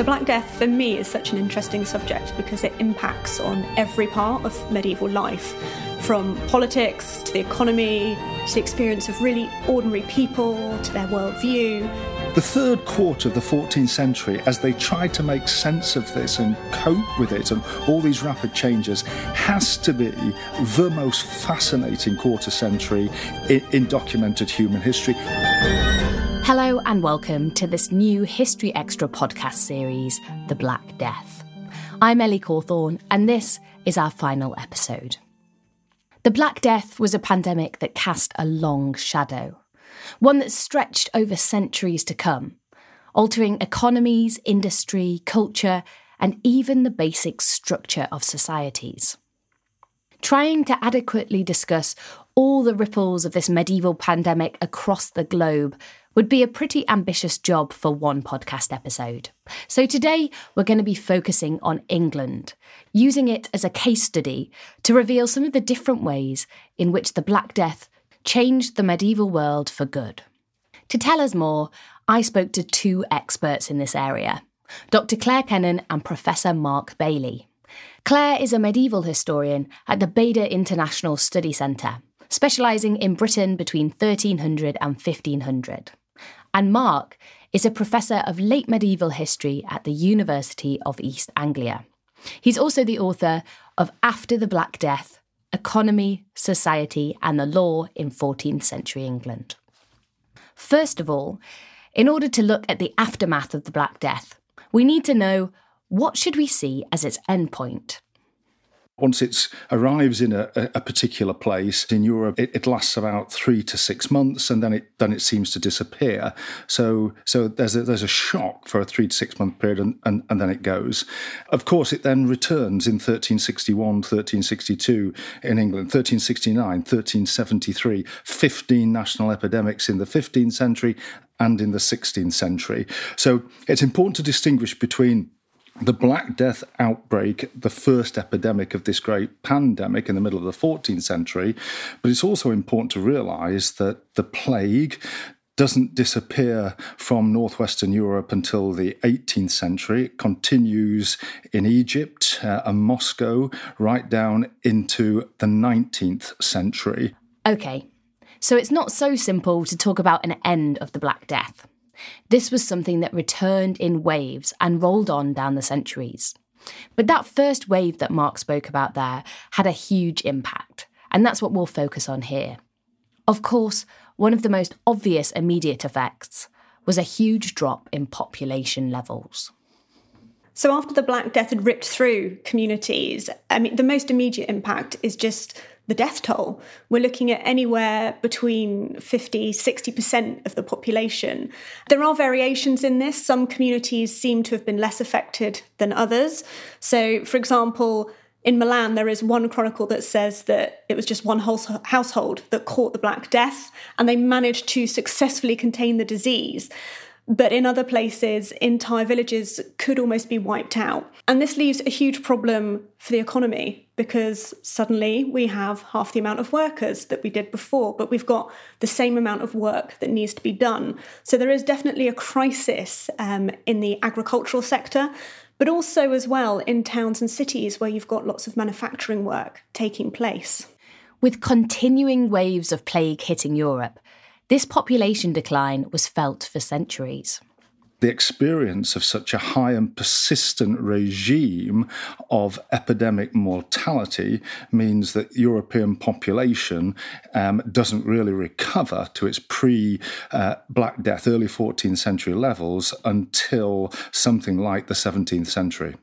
The Black Death for me is such an interesting subject because it impacts on every part of medieval life, from politics to the economy to the experience of really ordinary people to their worldview. The third quarter of the 14th century, as they tried to make sense of this and cope with it and all these rapid changes, has to be the most fascinating quarter century in, in documented human history. Hello and welcome to this new History Extra podcast series, The Black Death. I'm Ellie Cawthorne, and this is our final episode. The Black Death was a pandemic that cast a long shadow, one that stretched over centuries to come, altering economies, industry, culture, and even the basic structure of societies. Trying to adequately discuss all the ripples of this medieval pandemic across the globe would be a pretty ambitious job for one podcast episode. So today we're going to be focusing on England, using it as a case study to reveal some of the different ways in which the Black Death changed the medieval world for good. To tell us more, I spoke to two experts in this area Dr. Claire Kennan and Professor Mark Bailey. Claire is a medieval historian at the Bader International Study Centre, specialising in Britain between 1300 and 1500 and Mark is a professor of late medieval history at the University of East Anglia. He's also the author of After the Black Death Economy, Society, and the Law in 14th Century England. First of all, in order to look at the aftermath of the Black Death, we need to know what should we see as its endpoint. Once it arrives in a, a, particular place in Europe, it, it, lasts about three to six months, and then it then it seems to disappear. So so there's a, there's a shock for a three to six month period, and, and, and then it goes. Of course, it then returns in 1361, 1362 in England, 1369, 1373, 15 national epidemics in the 15th century and in the 16th century. So it's important to distinguish between the Black Death outbreak, the first epidemic of this great pandemic in the middle of the 14th century. But it's also important to realize that the plague doesn't disappear from northwestern Europe until the 18th century. It continues in Egypt uh, and Moscow right down into the 19th century. Okay, so it's not so simple to talk about an end of the Black Death. This was something that returned in waves and rolled on down the centuries. But that first wave that Mark spoke about there had a huge impact, and that's what we'll focus on here. Of course, one of the most obvious immediate effects was a huge drop in population levels. So, after the Black Death had ripped through communities, I mean, the most immediate impact is just the death toll. We're looking at anywhere between 50, 60% of the population. There are variations in this. Some communities seem to have been less affected than others. So, for example, in Milan, there is one chronicle that says that it was just one whole household that caught the Black Death, and they managed to successfully contain the disease. But in other places, entire villages could almost be wiped out. And this leaves a huge problem for the economy because suddenly we have half the amount of workers that we did before, but we've got the same amount of work that needs to be done. So there is definitely a crisis um, in the agricultural sector. But also, as well, in towns and cities where you've got lots of manufacturing work taking place. With continuing waves of plague hitting Europe, this population decline was felt for centuries the experience of such a high and persistent regime of epidemic mortality means that European population um, doesn't really recover to its pre uh, Black Death, early 14th century levels until something like the 17th century.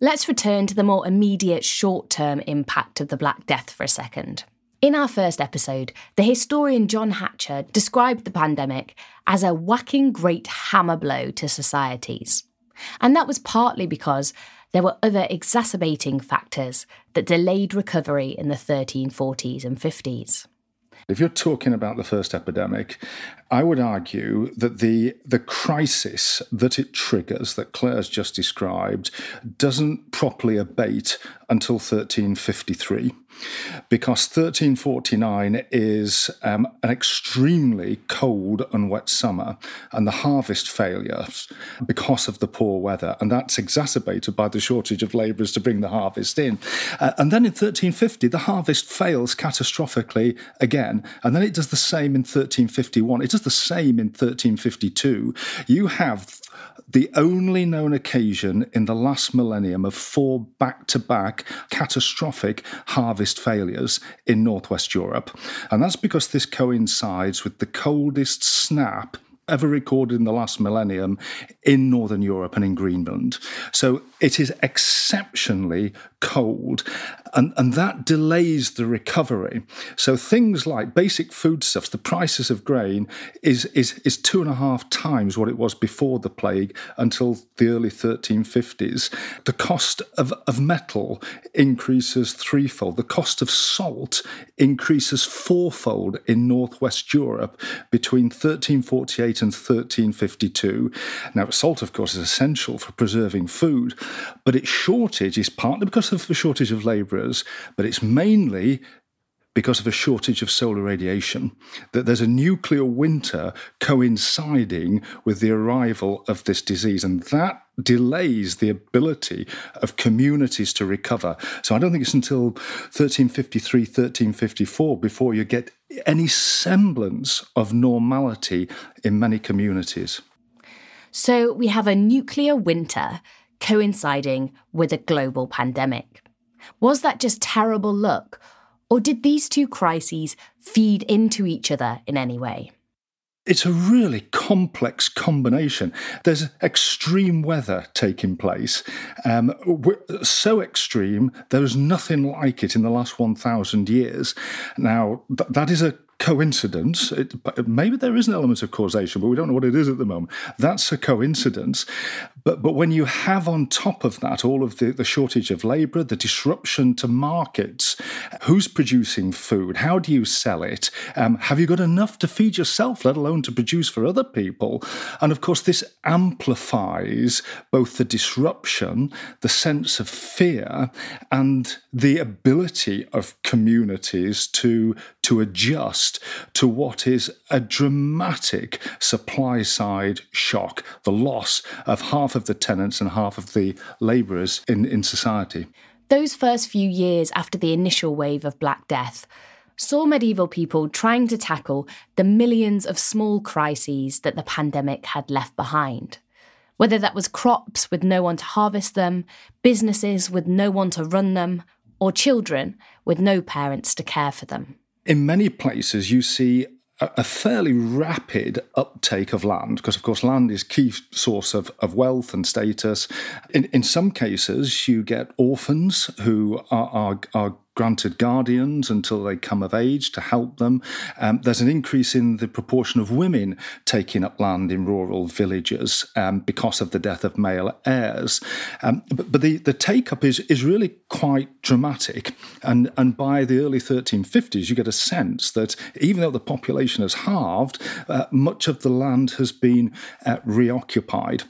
Let's return to the more immediate short term impact of the Black Death for a second. In our first episode, the historian John Hatcher described the pandemic as a whacking great hammer blow to societies. And that was partly because there were other exacerbating factors that delayed recovery in the 1340s and 50s. If you're talking about the first epidemic, I would argue that the the crisis that it triggers, that Claire's just described, doesn't properly abate until 1353 because 1349 is um, an extremely cold and wet summer and the harvest failures because of the poor weather. And that's exacerbated by the shortage of labourers to bring the harvest in. Uh, and then in 1350, the harvest fails catastrophically again. And then it does the same in 1351. It does the same in 1352. You have the only known occasion in the last millennium of four back to back catastrophic harvest failures in Northwest Europe. And that's because this coincides with the coldest snap ever recorded in the last millennium in Northern Europe and in Greenland. So it is exceptionally cold, and, and that delays the recovery. So things like basic foodstuffs, the prices of grain is, is, is two and a half times what it was before the plague until the early 1350s. The cost of, of metal increases threefold. The cost of salt increases fourfold in Northwest Europe between 1348 and 1352. Now, salt, of course, is essential for preserving food, but its shortage is partly because of the shortage of labourers, but it's mainly because of a shortage of solar radiation, that there's a nuclear winter coinciding with the arrival of this disease. And that delays the ability of communities to recover. So I don't think it's until 1353, 1354 before you get any semblance of normality in many communities. So we have a nuclear winter coinciding with a global pandemic. Was that just terrible luck? Or did these two crises feed into each other in any way? It's a really complex combination. There's extreme weather taking place. Um, so extreme, there's nothing like it in the last 1,000 years. Now, th- that is a coincidence. It, maybe there is an element of causation, but we don't know what it is at the moment. That's a coincidence. But but when you have on top of that all of the, the shortage of labour, the disruption to markets, who's producing food? How do you sell it? Um, have you got enough to feed yourself, let alone to produce for other people? And of course, this amplifies both the disruption, the sense of fear, and the ability of communities to to adjust to what is a dramatic supply side shock, the loss of half of the tenants and half of the labourers in, in society. Those first few years after the initial wave of Black Death saw medieval people trying to tackle the millions of small crises that the pandemic had left behind. Whether that was crops with no one to harvest them, businesses with no one to run them, or children with no parents to care for them in many places you see a fairly rapid uptake of land, because of course land is key source of, of wealth and status. In, in some cases, you get orphans who are, are, are granted guardians until they come of age to help them. Um, there's an increase in the proportion of women taking up land in rural villages um, because of the death of male heirs. Um, but, but the, the take up is, is really quite dramatic. And, and by the early 1350s, you get a sense that even though the population has halved, uh, much of the land has been uh, reoccupied.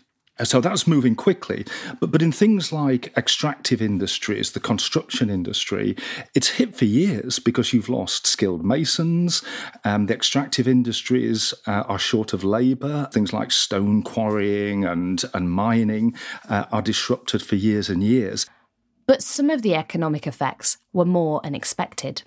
So that's moving quickly. But, but in things like extractive industries, the construction industry, it's hit for years because you've lost skilled masons. Um, the extractive industries uh, are short of labour. Things like stone quarrying and, and mining uh, are disrupted for years and years. But some of the economic effects were more unexpected.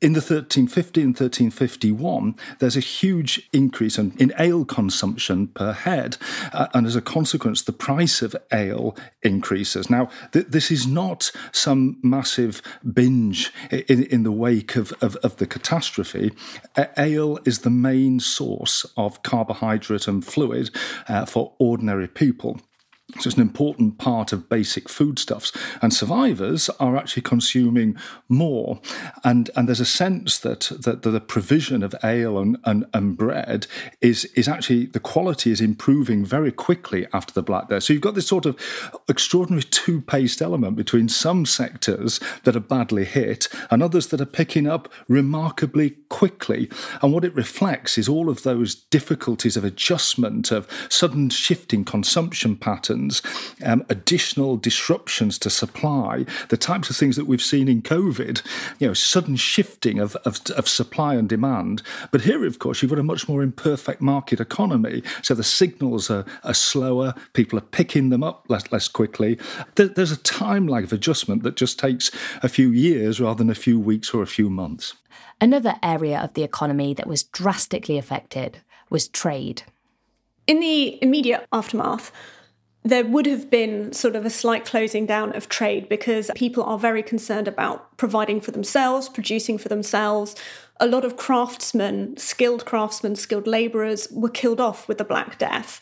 In the 1350 and 1351, there's a huge increase in, in ale consumption per head. Uh, and as a consequence, the price of ale increases. Now, th- this is not some massive binge in, in the wake of, of, of the catastrophe. Ale is the main source of carbohydrate and fluid uh, for ordinary people. So it's an important part of basic foodstuffs. And survivors are actually consuming more. And, and there's a sense that, that, the provision of ale and, and, and bread is, is actually, the quality is improving very quickly after the Black Death. So you've got this sort of extraordinary two paced element between some sectors that are badly hit and others that are picking up remarkably quickly. And what it reflects is all of those difficulties of adjustment, of sudden shifting consumption patterns um, additional disruptions to supply, the types of things that we've seen in COVID, you know, sudden shifting of, of, of supply and demand. But here, of course, you've got a much more imperfect market economy. So the signals are, are slower, people are picking them up less, less quickly. There, there's a time lag of adjustment that just takes a few years rather than a few weeks or a few months. Another area of the economy that was drastically affected was trade. In the immediate aftermath, there would have been sort of a slight closing down of trade because people are very concerned about providing for themselves, producing for themselves. A lot of craftsmen, skilled craftsmen, skilled labourers were killed off with the Black Death.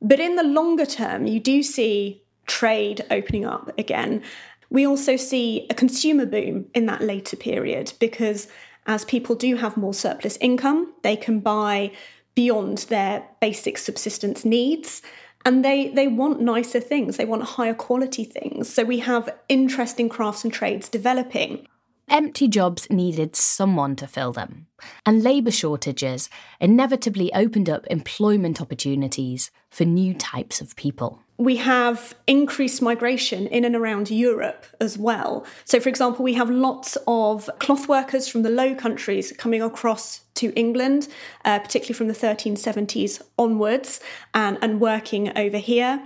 But in the longer term, you do see trade opening up again. We also see a consumer boom in that later period because as people do have more surplus income, they can buy beyond their basic subsistence needs and they they want nicer things. They want higher quality things. So we have interesting crafts and trades developing. Empty jobs needed someone to fill them. And labour shortages inevitably opened up employment opportunities for new types of people. We have increased migration in and around Europe as well. So, for example, we have lots of cloth workers from the Low Countries coming across to England, uh, particularly from the 1370s onwards, and, and working over here.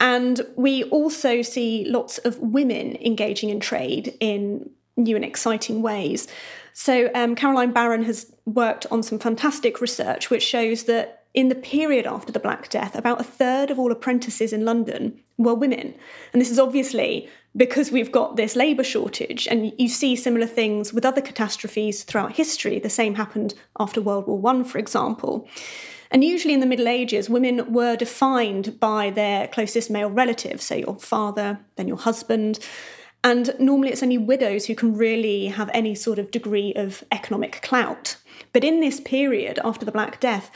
And we also see lots of women engaging in trade in new and exciting ways. So, um, Caroline Barron has worked on some fantastic research which shows that in the period after the Black Death, about a third of all apprentices in London were women. And this is obviously because we've got this labour shortage. And you see similar things with other catastrophes throughout history. The same happened after World War I, for example. And usually in the Middle Ages, women were defined by their closest male relatives, so your father, then your husband. And normally it's only widows who can really have any sort of degree of economic clout. But in this period after the Black Death,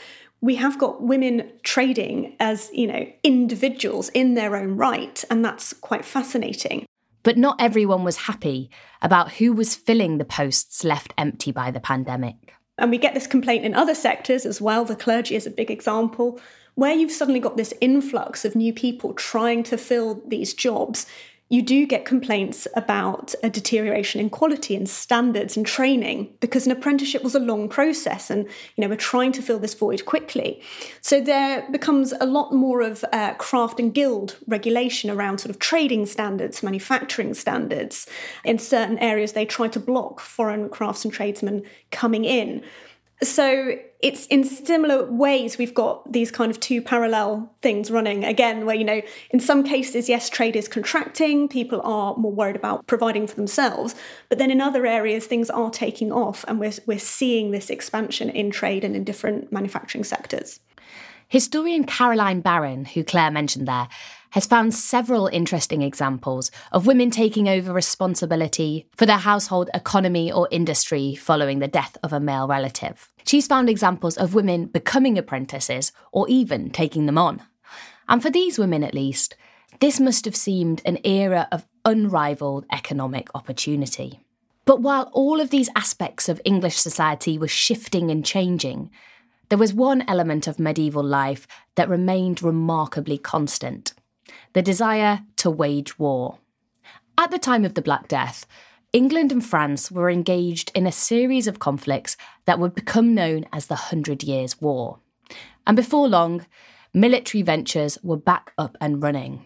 we have got women trading as, you know, individuals in their own right, and that's quite fascinating. But not everyone was happy about who was filling the posts left empty by the pandemic. And we get this complaint in other sectors as well. The clergy is a big example, where you've suddenly got this influx of new people trying to fill these jobs you do get complaints about a deterioration in quality and standards and training because an apprenticeship was a long process and you know we're trying to fill this void quickly. So there becomes a lot more of uh, craft and guild regulation around sort of trading standards manufacturing standards in certain areas. They try to block foreign crafts and tradesmen coming in so it's in similar ways we've got these kind of two parallel things running. Again where you know in some cases yes trade is contracting people are more worried about providing for themselves but then in other areas things are taking off and we're, we're seeing this expansion in trade and in different manufacturing sectors. Historian caroline barron who claire mentioned there has found several interesting examples of women taking over responsibility for their household economy or industry following the death of a male relative. She's found examples of women becoming apprentices or even taking them on. And for these women, at least, this must have seemed an era of unrivaled economic opportunity. But while all of these aspects of English society were shifting and changing, there was one element of medieval life that remained remarkably constant the desire to wage war. At the time of the Black Death, England and France were engaged in a series of conflicts that would become known as the Hundred Years' War. And before long, military ventures were back up and running.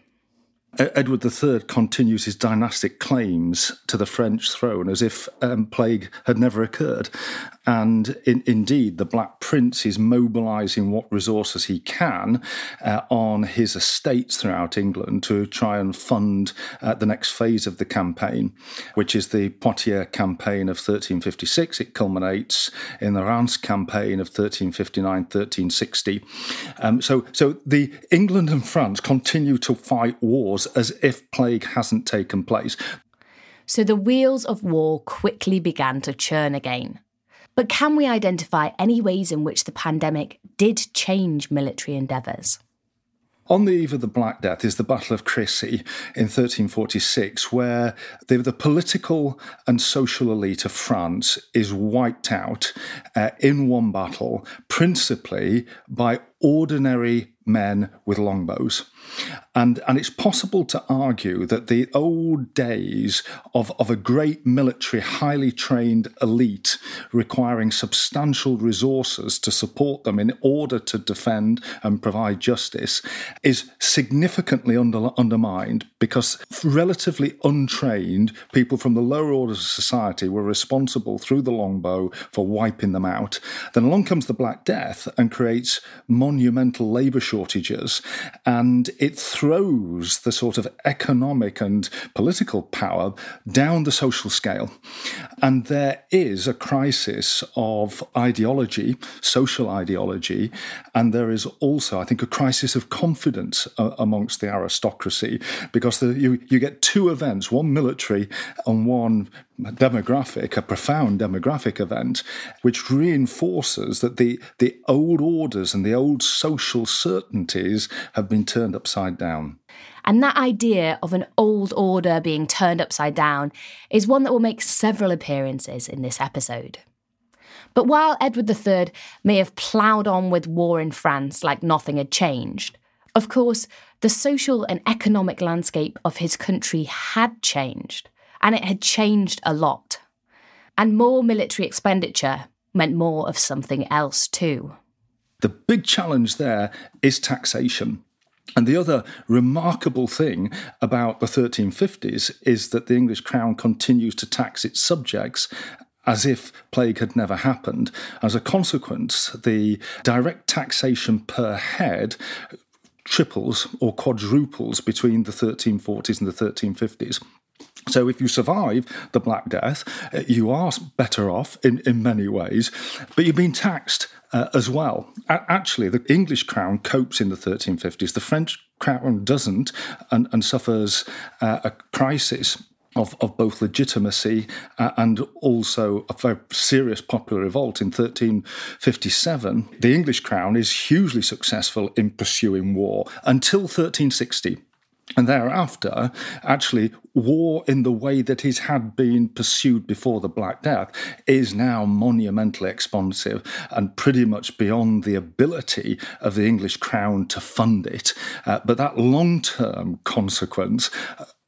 Edward III continues his dynastic claims to the French throne as if um, plague had never occurred. And in, indeed, the Black Prince is mobilizing what resources he can uh, on his estates throughout England to try and fund uh, the next phase of the campaign, which is the Poitiers campaign of 1356. It culminates in the Reims campaign of 1359 1360. Um, so, so the England and France continue to fight wars as if plague hasn't taken place. So the wheels of war quickly began to churn again. But can we identify any ways in which the pandemic did change military endeavours? On the eve of the Black Death is the Battle of Crécy in 1346, where the, the political and social elite of France is wiped out uh, in one battle, principally by ordinary men with longbows. And, and it's possible to argue that the old days of, of a great military, highly trained elite requiring substantial resources to support them in order to defend and provide justice is significantly under, undermined because relatively untrained people from the lower orders of society were responsible through the longbow for wiping them out. Then along comes the Black Death and creates monumental labour shortages, and it throws the sort of economic and political power down the social scale. And there is a crisis of ideology, social ideology, and there is also, I think, a crisis of confidence uh, amongst the aristocracy because the, you, you get two events, one military and one demographic, a profound demographic event, which reinforces that the, the old orders and the old social certainties have been turned upside down. And that idea of an old order being turned upside down is one that will make several appearances in this episode. But while Edward III may have ploughed on with war in France like nothing had changed, of course, the social and economic landscape of his country had changed and it had changed a lot. And more military expenditure meant more of something else too. The big challenge there is taxation. And the other remarkable thing about the 1350s is that the English crown continues to tax its subjects as if plague had never happened. As a consequence, the direct taxation per head triples or quadruples between the 1340s and the 1350s. So, if you survive the Black Death, uh, you are better off in, in many ways, but you've been taxed uh, as well. A- actually, the English crown copes in the 1350s, the French crown doesn't and, and suffers uh, a crisis. Of, of both legitimacy uh, and also a very serious popular revolt in 1357, the English crown is hugely successful in pursuing war until 1360 and thereafter, actually, war in the way that it had been pursued before the Black Death is now monumentally expansive and pretty much beyond the ability of the English crown to fund it. Uh, but that long term consequence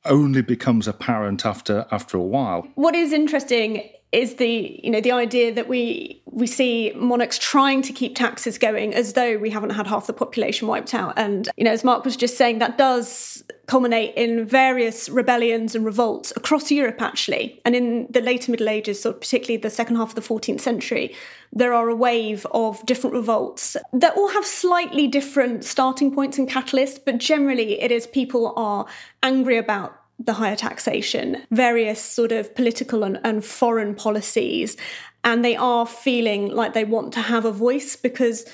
only becomes apparent after after a while. What is interesting is the you know the idea that we we see monarchs trying to keep taxes going as though we haven't had half the population wiped out. And you know as mark was just saying that does culminate in various rebellions and revolts across europe actually. And in the later middle ages so particularly the second half of the 14th century there are a wave of different revolts that all have slightly different starting points and catalysts but generally it is people are angry about the higher taxation, various sort of political and, and foreign policies, and they are feeling like they want to have a voice because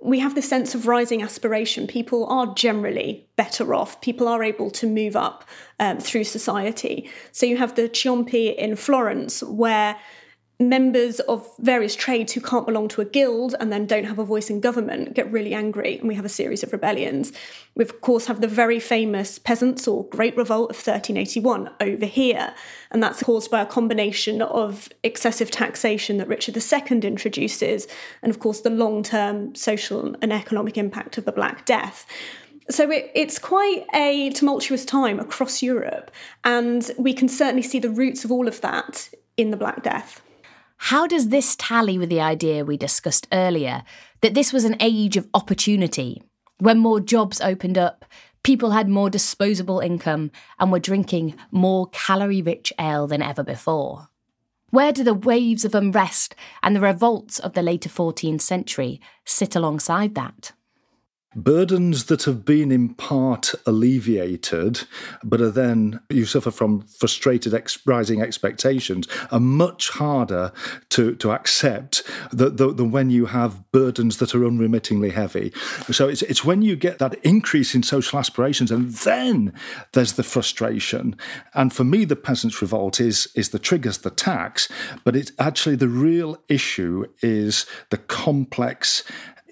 we have the sense of rising aspiration. People are generally better off. People are able to move up um, through society. So you have the Ciompi in Florence, where members of various trades who can't belong to a guild and then don't have a voice in government get really angry and we have a series of rebellions we of course have the very famous peasants or great revolt of 1381 over here and that's caused by a combination of excessive taxation that richard ii introduces and of course the long-term social and economic impact of the black death so it, it's quite a tumultuous time across Europe, and we can certainly see the roots of all of that in the Black Death. How does this tally with the idea we discussed earlier that this was an age of opportunity? When more jobs opened up, people had more disposable income and were drinking more calorie rich ale than ever before. Where do the waves of unrest and the revolts of the later 14th century sit alongside that? Burdens that have been in part alleviated, but are then you suffer from frustrated ex- rising expectations, are much harder to, to accept than, when you have burdens that are unremittingly heavy. So it's, it's when you get that increase in social aspirations, and then there's the frustration. And for me, the peasants' revolt is, is the triggers the tax, but it's actually the real issue is the complex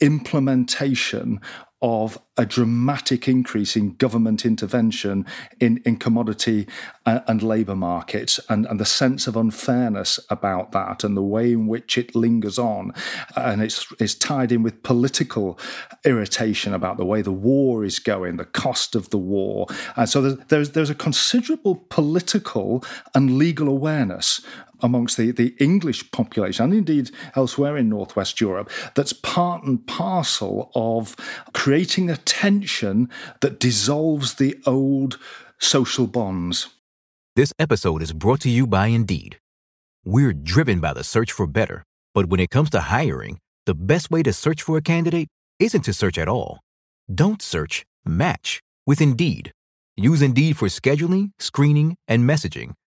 implementation of a dramatic increase in government intervention in, in commodity uh, and, and labour markets and, and the sense of unfairness about that and the way in which it lingers on. And it's, it's tied in with political irritation about the way the war is going, the cost of the war. And so there's, there's, there's a considerable political and legal awareness amongst the, the English population and indeed elsewhere in Northwest Europe that's part and parcel of creating a tension that dissolves the old social bonds. This episode is brought to you by Indeed. We're driven by the search for better, but when it comes to hiring, the best way to search for a candidate isn't to search at all. Don't search, match with Indeed. Use Indeed for scheduling, screening, and messaging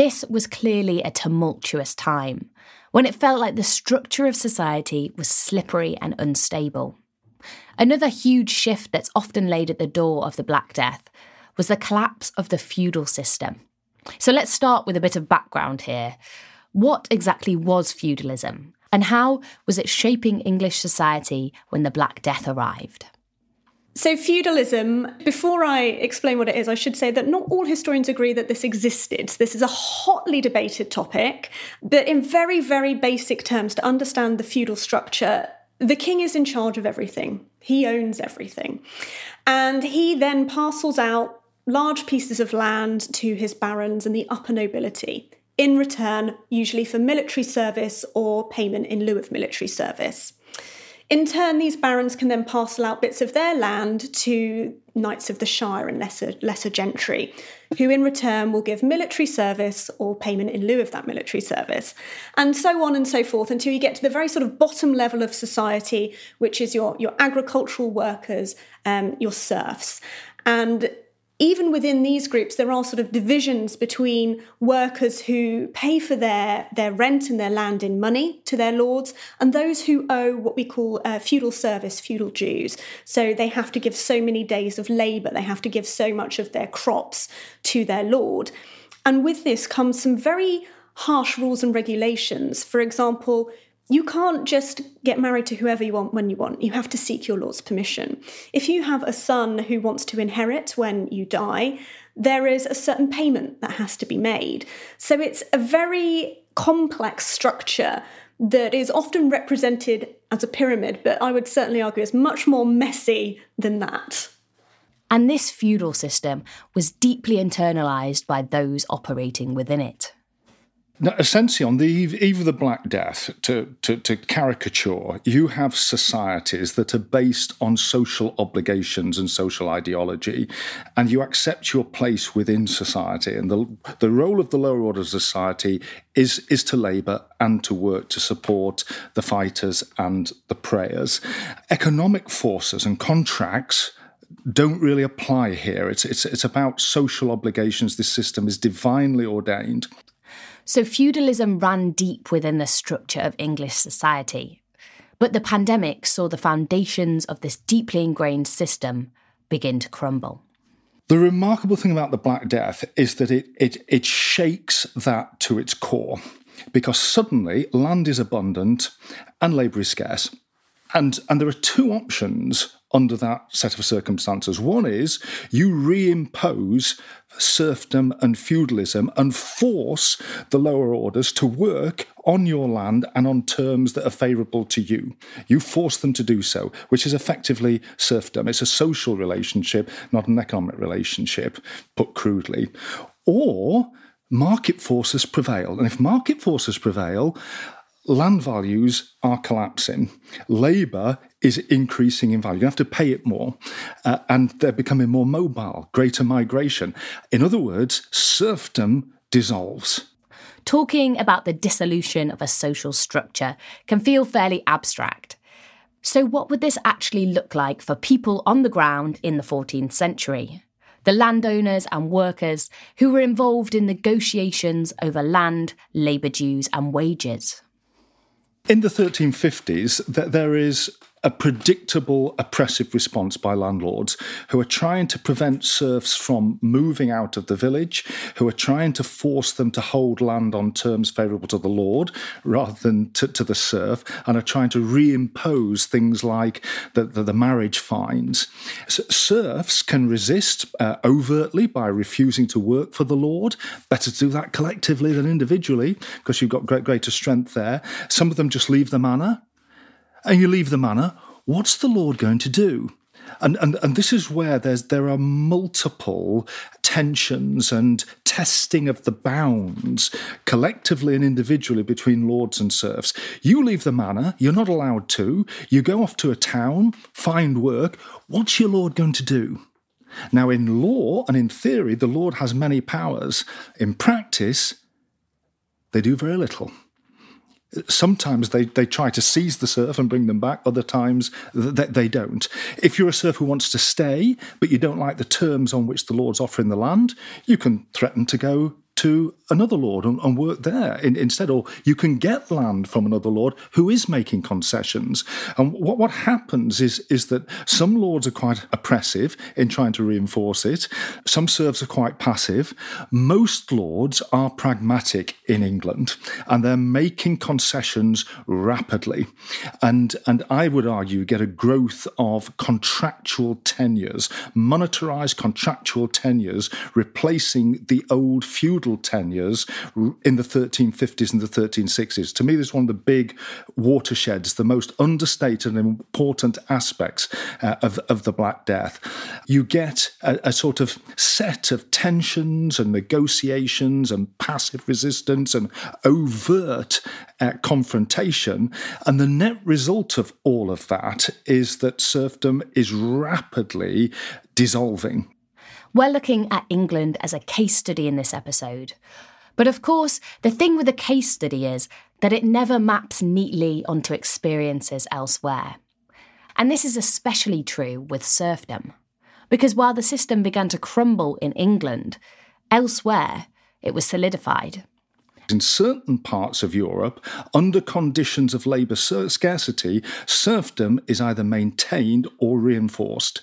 This was clearly a tumultuous time, when it felt like the structure of society was slippery and unstable. Another huge shift that's often laid at the door of the Black Death was the collapse of the feudal system. So let's start with a bit of background here. What exactly was feudalism, and how was it shaping English society when the Black Death arrived? So, feudalism, before I explain what it is, I should say that not all historians agree that this existed. This is a hotly debated topic, but in very, very basic terms, to understand the feudal structure, the king is in charge of everything, he owns everything. And he then parcels out large pieces of land to his barons and the upper nobility, in return, usually for military service or payment in lieu of military service. In turn, these barons can then parcel out bits of their land to knights of the shire and lesser, lesser gentry, who in return will give military service or payment in lieu of that military service, and so on and so forth until you get to the very sort of bottom level of society, which is your, your agricultural workers, um, your serfs. And even within these groups, there are sort of divisions between workers who pay for their, their rent and their land in money to their lords and those who owe what we call uh, feudal service, feudal dues. So they have to give so many days of labour, they have to give so much of their crops to their lord. And with this comes some very harsh rules and regulations. For example, you can't just get married to whoever you want when you want. You have to seek your lord's permission. If you have a son who wants to inherit when you die, there is a certain payment that has to be made. So it's a very complex structure that is often represented as a pyramid, but I would certainly argue is much more messy than that. And this feudal system was deeply internalised by those operating within it. Now, essentially, on the eve, eve of the Black Death, to, to, to, caricature, you have societies that are based on social obligations and social ideology, and you accept your place within society. And the, the role of the lower order of society is, is to labour and to work to support the fighters and the prayers. Economic forces and contracts don't really apply here. It's, it's, it's about social obligations. This system is divinely ordained. So feudalism ran deep within the structure of English society. But the pandemic saw the foundations of this deeply ingrained system begin to crumble. The remarkable thing about the Black Death is that it, it, it shakes that to its core because suddenly land is abundant and labour is scarce. And, and there are two options under that set of circumstances. One is you reimpose serfdom and feudalism and force the lower orders to work on your land and on terms that are favourable to you. You force them to do so, which is effectively serfdom. It's a social relationship, not an economic relationship, put crudely. Or market forces prevail. And if market forces prevail, land values are collapsing. Labour is increasing in value. You have to pay it more, uh, and they're becoming more mobile, greater migration. In other words, serfdom dissolves. Talking about the dissolution of a social structure can feel fairly abstract. So, what would this actually look like for people on the ground in the 14th century? The landowners and workers who were involved in negotiations over land, labour dues, and wages. In the 1350s, there is a predictable oppressive response by landlords who are trying to prevent serfs from moving out of the village, who are trying to force them to hold land on terms favourable to the lord rather than to, to, the serf, and are trying to reimpose things like the, the, the marriage fines. So serfs can resist uh, overtly by refusing to work for the lord. Better to do that collectively than individually because you've got great, greater strength there. Some of them just leave the manor and you leave the manor, what's the Lord going to do? And, and, and this is where there's, there are multiple tensions and testing of the bounds, collectively and individually, between lords and serfs. You leave the manor, you're not allowed to. You go off to a town, find work. What's your lord going to do? Now, in law and in theory, the Lord has many powers. In practice, they do very little sometimes they, they try to seize the serf and bring them back, other times they, they don't. If you're a serf who wants to stay, but you don't like the terms on which the Lord's offering the land, you can threaten to go to another lord and, and work there in, instead, or you can get land from another lord who is making concessions. And what, what happens is, is that some lords are quite oppressive in trying to reinforce it, some serfs are quite passive. Most lords are pragmatic in England and they're making concessions rapidly. And, and I would argue get a growth of contractual tenures, monetarized contractual tenures, replacing the old feudal feudal tenures in the 1350s and the 1360s. To me, this is one of the big watersheds, the most understated and important aspects uh, of, of the Black Death. You get a, a sort of set of tensions and negotiations and passive resistance and overt uh, confrontation. And the net result of all of that is that serfdom is rapidly dissolving. We're looking at England as a case study in this episode. But of course, the thing with a case study is that it never maps neatly onto experiences elsewhere. And this is especially true with serfdom. Because while the system began to crumble in England, elsewhere it was solidified. In certain parts of Europe, under conditions of labour scarcity, serfdom is either maintained or reinforced.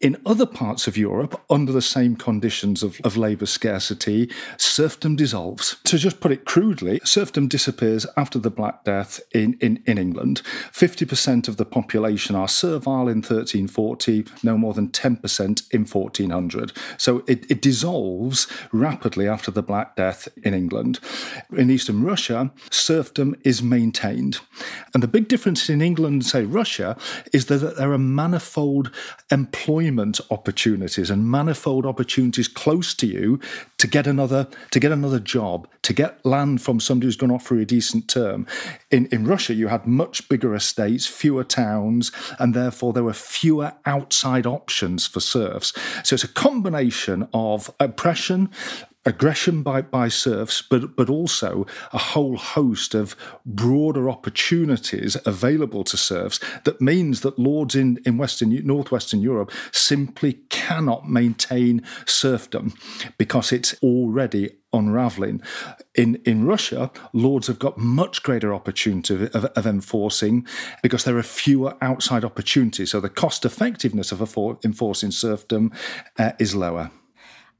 In other parts of Europe, under the same conditions of, of labour scarcity, serfdom dissolves. To just put it crudely, serfdom disappears after the Black Death in, in, in England. 50% of the population are servile in 1340, no more than 10% in 1400. So it, it dissolves rapidly after the Black Death in England in eastern Russia, serfdom is maintained. And the big difference in England, say Russia, is that there are manifold employment opportunities and manifold opportunities close to you to get another to get another job, to get land from somebody who's going to offer you a decent term. In in Russia, you had much bigger estates, fewer towns, and therefore there were fewer outside options for serfs. So it's a combination of oppression, aggression by, by serfs, but, but also a whole host of broader opportunities available to serfs that means that lords in, in Western Northwestern Europe simply cannot maintain serfdom because it's already unraveling. In in Russia, lords have got much greater opportunity of, of, enforcing because there are fewer outside opportunities. So the cost effectiveness of enforcing serfdom uh, is lower.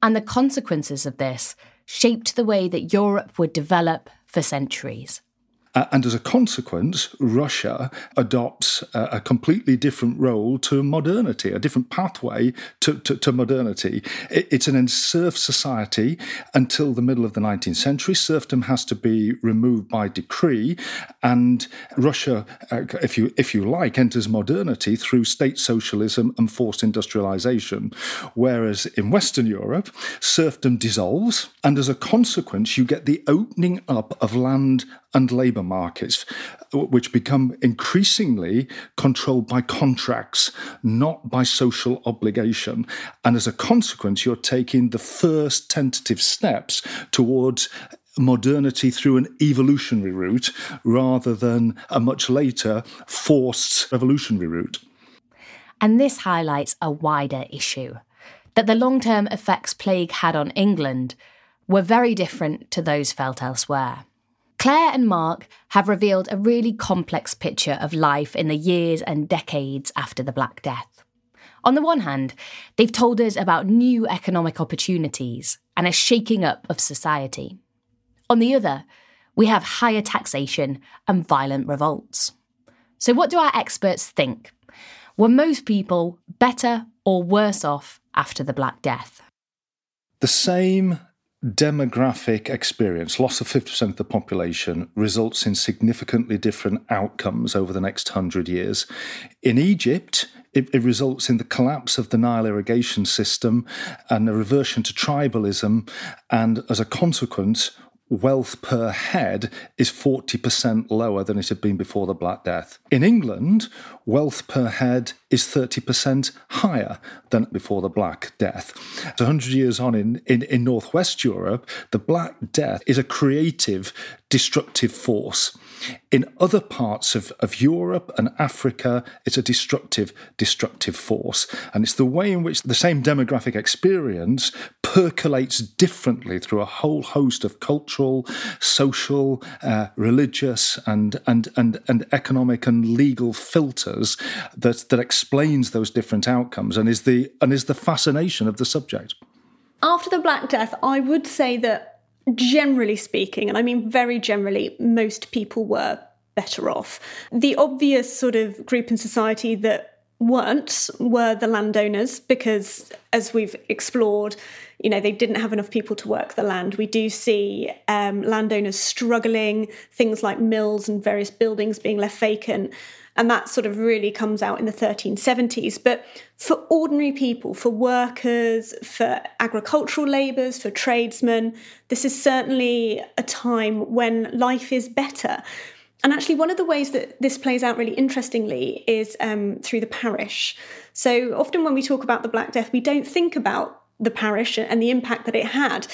And the consequences of this shaped the way that Europe would develop for centuries. Uh, and as a consequence, Russia adopts a, completely different role to modernity, a different pathway to, to, to modernity. It, it's an enserfed society until the middle of the 19th century. Serfdom has to be removed by decree, and Russia, uh, if you if you like, enters modernity through state socialism and forced industrialization. Whereas in Western Europe, serfdom dissolves, and as a consequence, you get the opening up of land and labour markets, which become increasingly controlled by contracts, not by social obligation. And as a consequence, you're taking the first tentative steps towards modernity through an evolutionary route rather than a much later forced revolutionary route. And this highlights a wider issue that the long term effects plague had on England were very different to those felt elsewhere. Claire and Mark have revealed a really complex picture of life in the years and decades after the Black Death. On the one hand, they've told us about new economic opportunities and a shaking up of society. On the other, we have higher taxation and violent revolts. So, what do our experts think? Were most people better or worse off after the Black Death? The same demographic experience, loss of 50% of the population, results in significantly different outcomes over the next 100 years. In Egypt, it, it, results in the collapse of the Nile irrigation system and a reversion to tribalism, and as a consequence, wealth per head is 40% lower than it had been before the Black Death. In England, wealth per head is 30% higher than before the Black Death. So 100 years on in, in, in Northwest Europe, the Black Death is a creative, destructive force. In other parts of, of Europe and Africa, it's a destructive, destructive force. And it's the way in which the same demographic experience percolates differently through a whole host of cultural, social, uh, religious, and, and, and, and economic and legal filters that, that explains those different outcomes and is the, and is the fascination of the subject. After the Black Death, I would say that generally speaking, and I mean very generally, most people were better off. The obvious sort of group in society that weren't were the landowners because, as we've explored, you know they didn't have enough people to work the land. We do see um, landowners struggling, things like mills and various buildings being left vacant. And that sort of really comes out in the 1370s. But for ordinary people, for workers, for agricultural labourers, for tradesmen, this is certainly a time when life is better. And actually, one of the ways that this plays out really interestingly is um, through the parish. So often when we talk about the Black Death, we don't think about the parish and the impact that it had.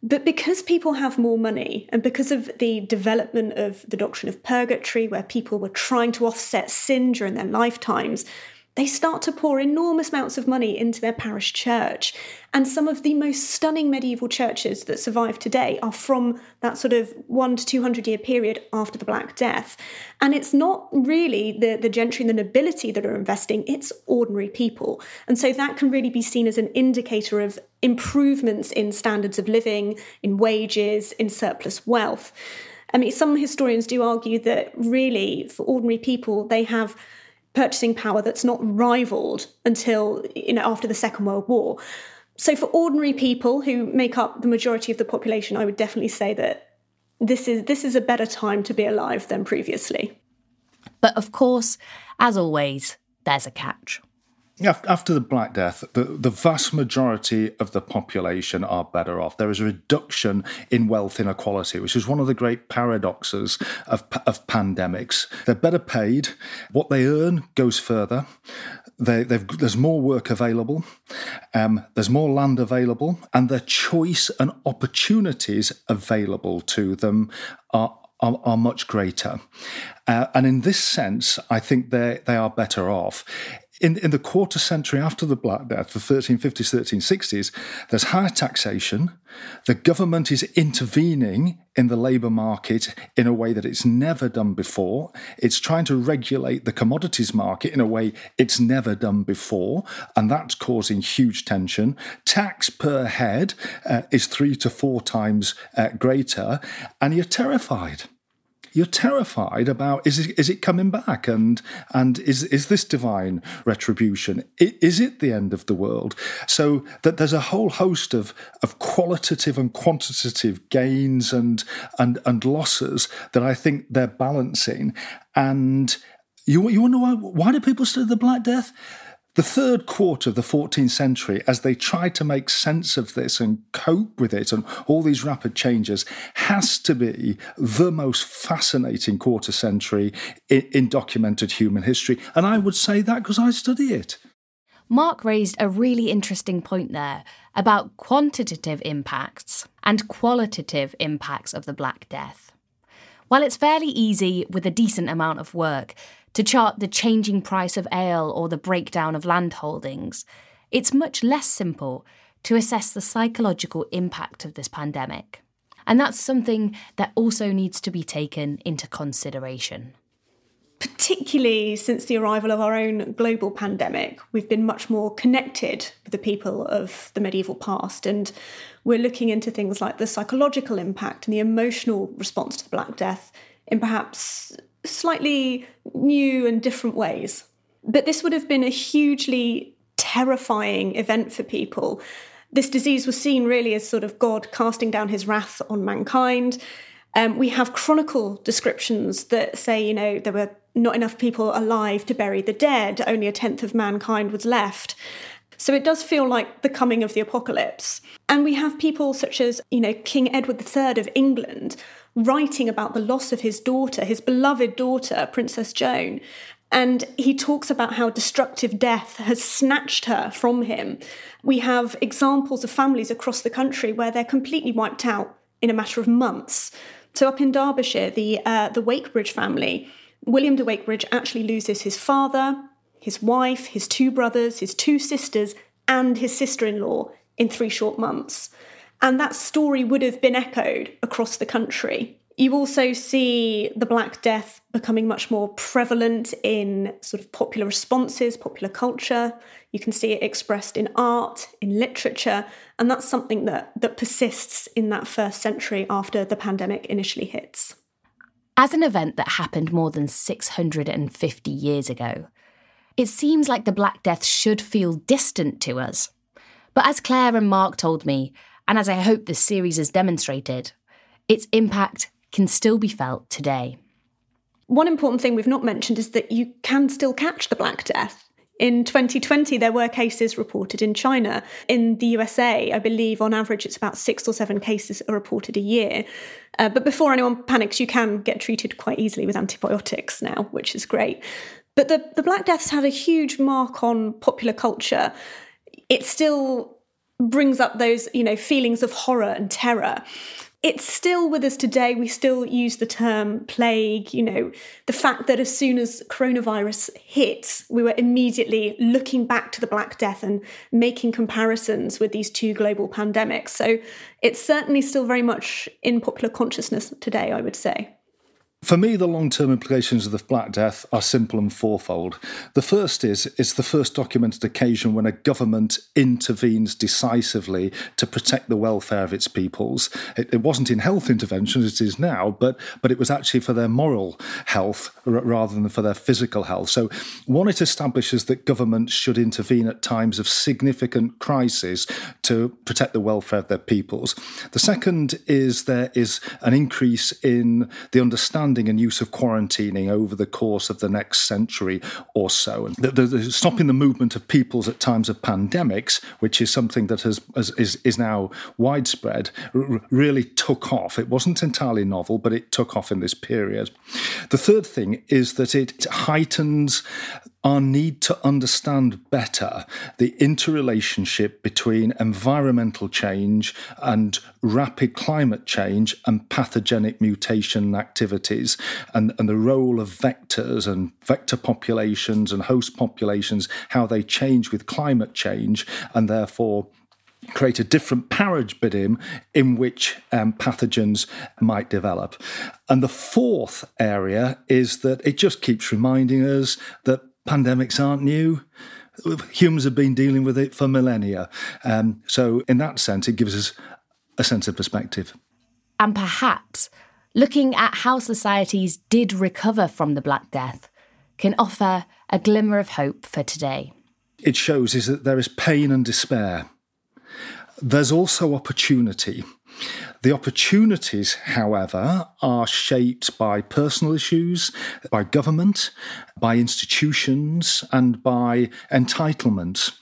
But because people have more money and because of the development of the doctrine of purgatory, where people were trying to offset sin during their lifetimes, they start to pour enormous amounts of money into their parish church. And some of the most stunning medieval churches that survive today are from that sort of one to 200 year period after the Black Death. And it's not really the, the gentry and the nobility that are investing, it's ordinary people. And so that can really be seen as an indicator of improvements in standards of living, in wages, in surplus wealth. I mean, some historians do argue that really, for ordinary people, they have purchasing power that's not rivaled until you know after the Second World War. So for ordinary people who make up the majority of the population, I would definitely say that this is this is a better time to be alive than previously. But of course, as always, there's a catch. After the Black Death, the, the vast majority of the population are better off. There is a reduction in wealth inequality, which is one of the great paradoxes of, of pandemics. They're better paid, what they earn goes further. They, there's more work available, um, there's more land available, and the choice and opportunities available to them are, are, much greater. Uh, and in this sense, I think they are better off in, in the quarter century after the Black Death, the 1350s, 1360s, there's higher taxation. The government is intervening in the labour market in a way that it's never done before. It's trying to regulate the commodities market in a way it's never done before, and that's causing huge tension. Tax per head uh, is three to four times uh, greater, and you're terrified you're terrified about is it, is it coming back? And and is is this divine retribution? Is it the end of the world? So that there's a whole host of of qualitative and quantitative gains and and and losses that I think they're balancing. And you you wonder why why do people study the Black Death the third quarter of the 14th century, as they try to make sense of this and cope with it and all these rapid changes, has to be the most fascinating quarter century in, in documented human history. And I would say that because I study it. Mark raised a really interesting point there about quantitative impacts and qualitative impacts of the Black Death. While it's fairly easy with a decent amount of work to chart the changing price of ale or the breakdown of land holdings, it's much less simple to assess the psychological impact of this pandemic. And that's something that also needs to be taken into consideration. Particularly since the arrival of our own global pandemic, we've been much more connected with the people of the medieval past. And we're looking into things like the psychological impact and the emotional response to the Black Death in perhaps slightly new and different ways. But this would have been a hugely terrifying event for people. This disease was seen really as sort of God casting down his wrath on mankind. Um, we have chronicle descriptions that say, you know, there were not enough people alive to bury the dead, only a tenth of mankind was left. So it does feel like the coming of the apocalypse. And we have people such as, you know, King Edward III of England writing about the loss of his daughter, his beloved daughter, Princess Joan. And he talks about how destructive death has snatched her from him. We have examples of families across the country where they're completely wiped out in a matter of months. So, up in Derbyshire, the, uh, the Wakebridge family, William de Wakebridge actually loses his father, his wife, his two brothers, his two sisters, and his sister in law in three short months. And that story would have been echoed across the country. You also see the Black Death becoming much more prevalent in sort of popular responses, popular culture. You can see it expressed in art, in literature, and that's something that, that persists in that first century after the pandemic initially hits. As an event that happened more than 650 years ago, it seems like the Black Death should feel distant to us. But as Claire and Mark told me, and as I hope this series has demonstrated, its impact can still be felt today. One important thing we've not mentioned is that you can still catch the Black Death. In 2020, there were cases reported in China. In the USA, I believe on average it's about six or seven cases are reported a year. Uh, but before anyone panics, you can get treated quite easily with antibiotics now, which is great. But the, the Black Death's had a huge mark on popular culture. It's still brings up those, you know, feelings of horror and terror it's still with us today. We still use the term plague. You know, the fact that as soon as coronavirus hit, we were immediately looking back to the Black Death and making comparisons with these two global pandemics. So it's certainly still very much in popular consciousness today, I would say. For me, the long term implications of the Black Death are simple and fourfold. The first is it's the first documented occasion when a government intervenes decisively to protect the welfare of its peoples. It, it wasn't in health intervention, as it is now, but, but it was actually for their moral health rather than for their physical health. So, one, it establishes that governments should intervene at times of significant crisis to protect the welfare of their peoples. The second is there is an increase in the understanding and use of quarantining over the course of the next century or so. And the, the, the stopping the movement of peoples at times of pandemics, which is something that has, has is, is now widespread, r- really took off. It wasn't entirely novel, but it took off in this period. The third thing is that it heightens our need to understand better the interrelationship between environmental change and rapid climate change and pathogenic mutation activities and, and the role of vectors and vector populations and host populations, how they change with climate change and therefore create a different paradigm in which um, pathogens might develop. And the fourth area is that it just keeps reminding us that pandemics aren't new. Humans have been dealing with it for millennia. Um, so, in that sense, it gives us a sense of perspective. And perhaps looking at how societies did recover from the Black Death can offer a glimmer of hope for today. It shows is that there is pain and despair. There's also opportunity. The opportunities, however, are shaped by personal issues, by government, by institutions, and by entitlement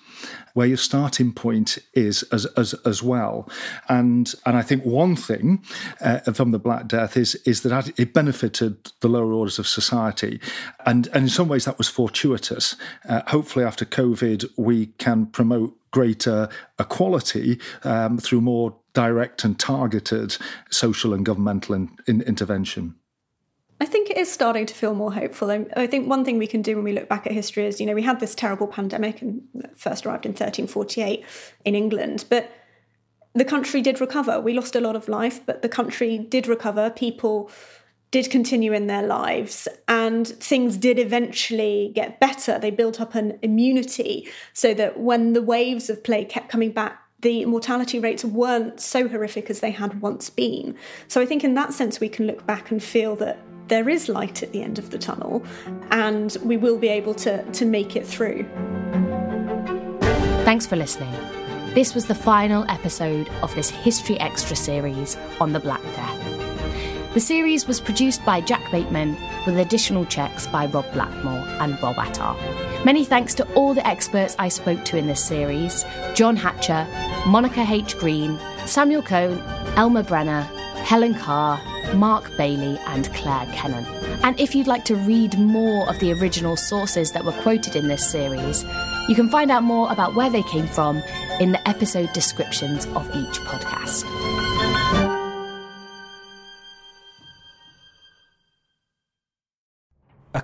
where your starting point is as as, as well. And and I think one thing uh, from the Black Death is is that it benefited the lower orders of society, and and in some ways that was fortuitous. Uh, hopefully, after COVID, we can promote greater equality um, through more direct and targeted social and governmental in, in intervention. I think it is starting to feel more hopeful. I think one thing we can do when we look back at history is, you know, we had this terrible pandemic and first arrived in 1348 in England, but the country did recover. We lost a lot of life, but the country did recover. People did continue in their lives and things did eventually get better. They built up an immunity so that when the waves of plague kept coming back, the mortality rates weren't so horrific as they had once been. So I think in that sense, we can look back and feel that there is light at the end of the tunnel and we will be able to, to make it through. Thanks for listening. This was the final episode of this History Extra series on the Black Death. The series was produced by Jack Bateman with additional checks by Rob Blackmore and Rob Attar. Many thanks to all the experts I spoke to in this series John Hatcher, Monica H. Green, Samuel Cohn, Elma Brenner, Helen Carr, Mark Bailey, and Claire Kennan. And if you'd like to read more of the original sources that were quoted in this series, you can find out more about where they came from in the episode descriptions of each podcast.